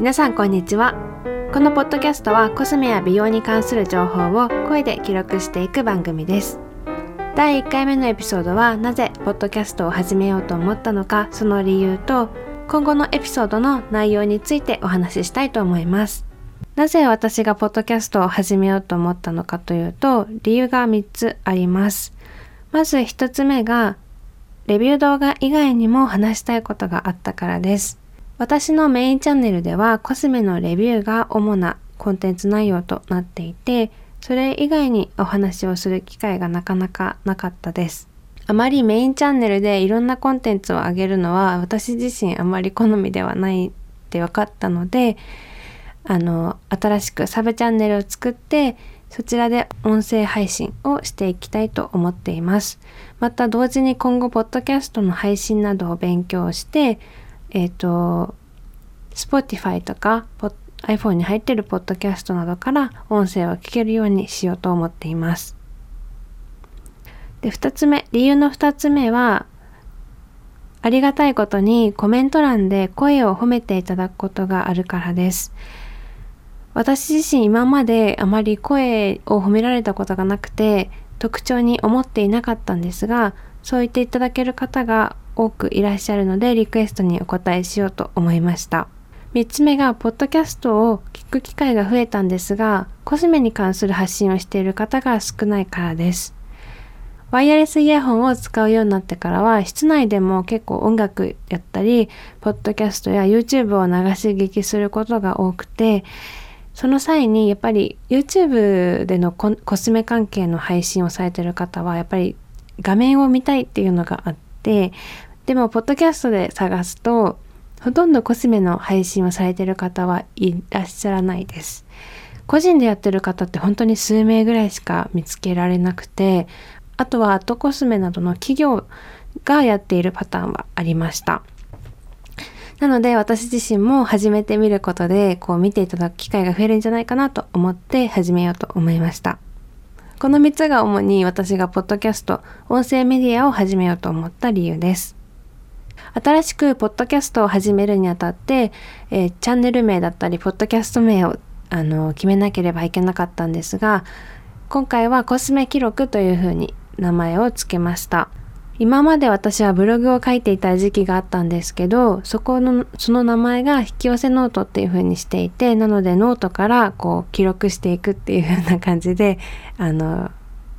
皆さんこんにちは。このポッドキャストはコスメや美容に関する情報を声で記録していく番組です。第1回目のエピソードはなぜポッドキャストを始めようと思ったのかその理由と今後のエピソードの内容についてお話ししたいと思います。なぜ私がポッドキャストを始めようと思ったのかというと理由が3つあります。まず1つ目がレビュー動画以外にも話したいことがあったからです。私のメインチャンネルではコスメのレビューが主なコンテンツ内容となっていてそれ以外にお話をする機会がなかなかなかったです。あまりメインチャンネルでいろんなコンテンツを上げるのは私自身あまり好みではないって分かったのであの新しくサブチャンネルを作ってそちらで音声配信をしていきたいと思っています。また同時に今後ポッドキャストの配信などを勉強してえっ、ー、と、Spotify とか iPhone に入ってるポッドキャストなどから音声を聞けるようにしようと思っています。で、二つ目、理由の二つ目は、ありがたいことにコメント欄で声を褒めていただくことがあるからです。私自身今まであまり声を褒められたことがなくて特徴に思っていなかったんですがそう言っていただける方が多くいらっしゃるのでリクエストにお答えしようと思いました。3つ目が、ポッドキャストを聞く機会が増えたんですが、コスメに関する発信をしている方が少ないからです。ワイヤレスイヤホンを使うようになってからは、室内でも結構音楽やったり、ポッドキャストや YouTube を流し聞きすることが多くて、その際にやっぱり YouTube でのコスメ関係の配信をされている方は、やっぱり画面を見たいっていうのがあって、でも、ポッドキャストで探すと、ほとんどコスメの配信をされてる方はいらっしゃらないです。個人でやってる方って本当に数名ぐらいしか見つけられなくて、あとはアットコスメなどの企業がやっているパターンはありました。なので私自身も始めてみることでこう見ていただく機会が増えるんじゃないかなと思って始めようと思いました。この3つが主に私がポッドキャスト、音声メディアを始めようと思った理由です。新しくポッドキャストを始めるにあたって、えー、チャンネル名だったり、ポッドキャスト名をあの決めなければいけなかったんですが、今回はコスメ記録というふうに名前を付けました。今まで私はブログを書いていた時期があったんですけど、そこの、その名前が引き寄せノートっていう風にしていて、なのでノートからこう記録していくっていう風な感じで、あの、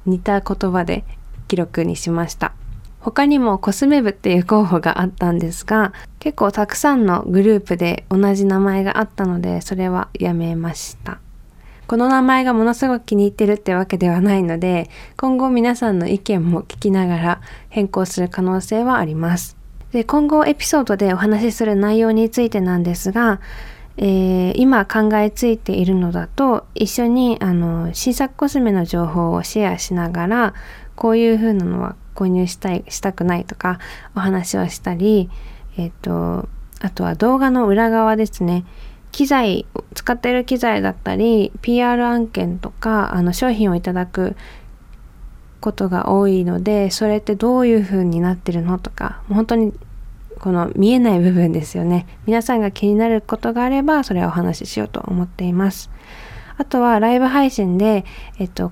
似た言葉で記録にしました。他にもコスメ部っていう候補があったんですが、結構たくさんのグループで同じ名前があったので、それはやめました。この名前がものすごく気に入ってるってわけではないので、今後皆さんの意見も聞きながら変更する可能性はあります。で、今後エピソードでお話しする内容についてなんですが、えー、今考えついているのだと一緒にあの新作コスメの情報をシェアしながらこういう風なのは購入したいしたくないとかお話をしたり、えっ、とあとは動画の裏側ですね。機材使ってる機材だったり PR 案件とかあの商品をいただくことが多いのでそれってどういう風になってるのとかも本当にこの見えない部分ですよね。皆さんが気になることがあればそれをお話ししようと思っています。あとはライブ配信でえっと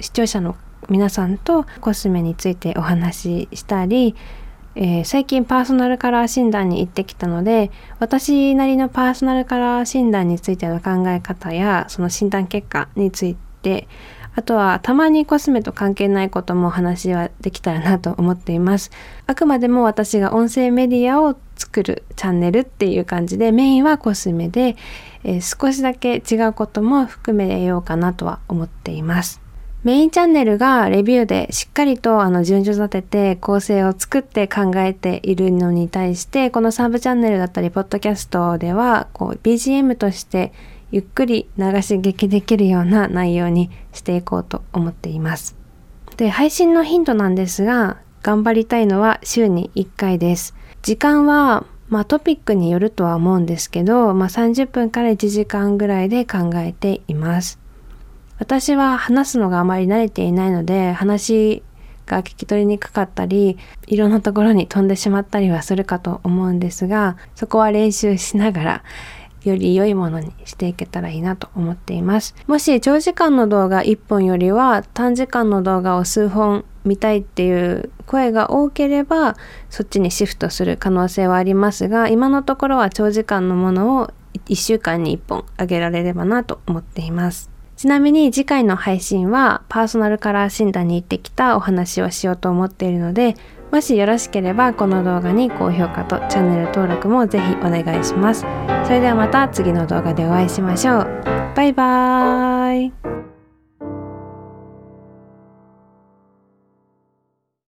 視聴者の皆さんとコスメについてお話ししたり、えー、最近パーソナルカラー診断に行ってきたので私なりのパーソナルカラー診断についての考え方やその診断結果についてあとはたまにコスメと関係ないこともお話はできたらなと思っています。あくまでも私が音声メディアを作るチャンネルっていう感じでメインはコスメで、えー、少しだけ違うことも含めようかなとは思っています。メインチャンネルがレビューでしっかりとあの順序立てて構成を作って考えているのに対してこのサブチャンネルだったりポッドキャストではこう BGM としてゆっくり流し聞きできるような内容にしていこうと思っています。で配信のヒントなんですが頑張りたいのは週に1回です。時間はまあトピックによるとは思うんですけど、まあ、30分から1時間ぐらいで考えています。私は話すのがあまり慣れていないので話が聞き取りにくかったりいろんなところに飛んでしまったりはするかと思うんですがそこは練習しながらより良いものにしていけたらいいなと思っています。もし長時間の動画1本よりは短時間の動画を数本見たいっていう声が多ければそっちにシフトする可能性はありますが今のところは長時間のものを1週間に1本あげられればなと思っています。ちなみに次回の配信はパーソナルカラー診断に行ってきたお話をしようと思っているのでもしよろしければこの動画に高評価とチャンネル登録もぜひお願いします。それではまた次の動画でお会いしましょう。バイバーイ。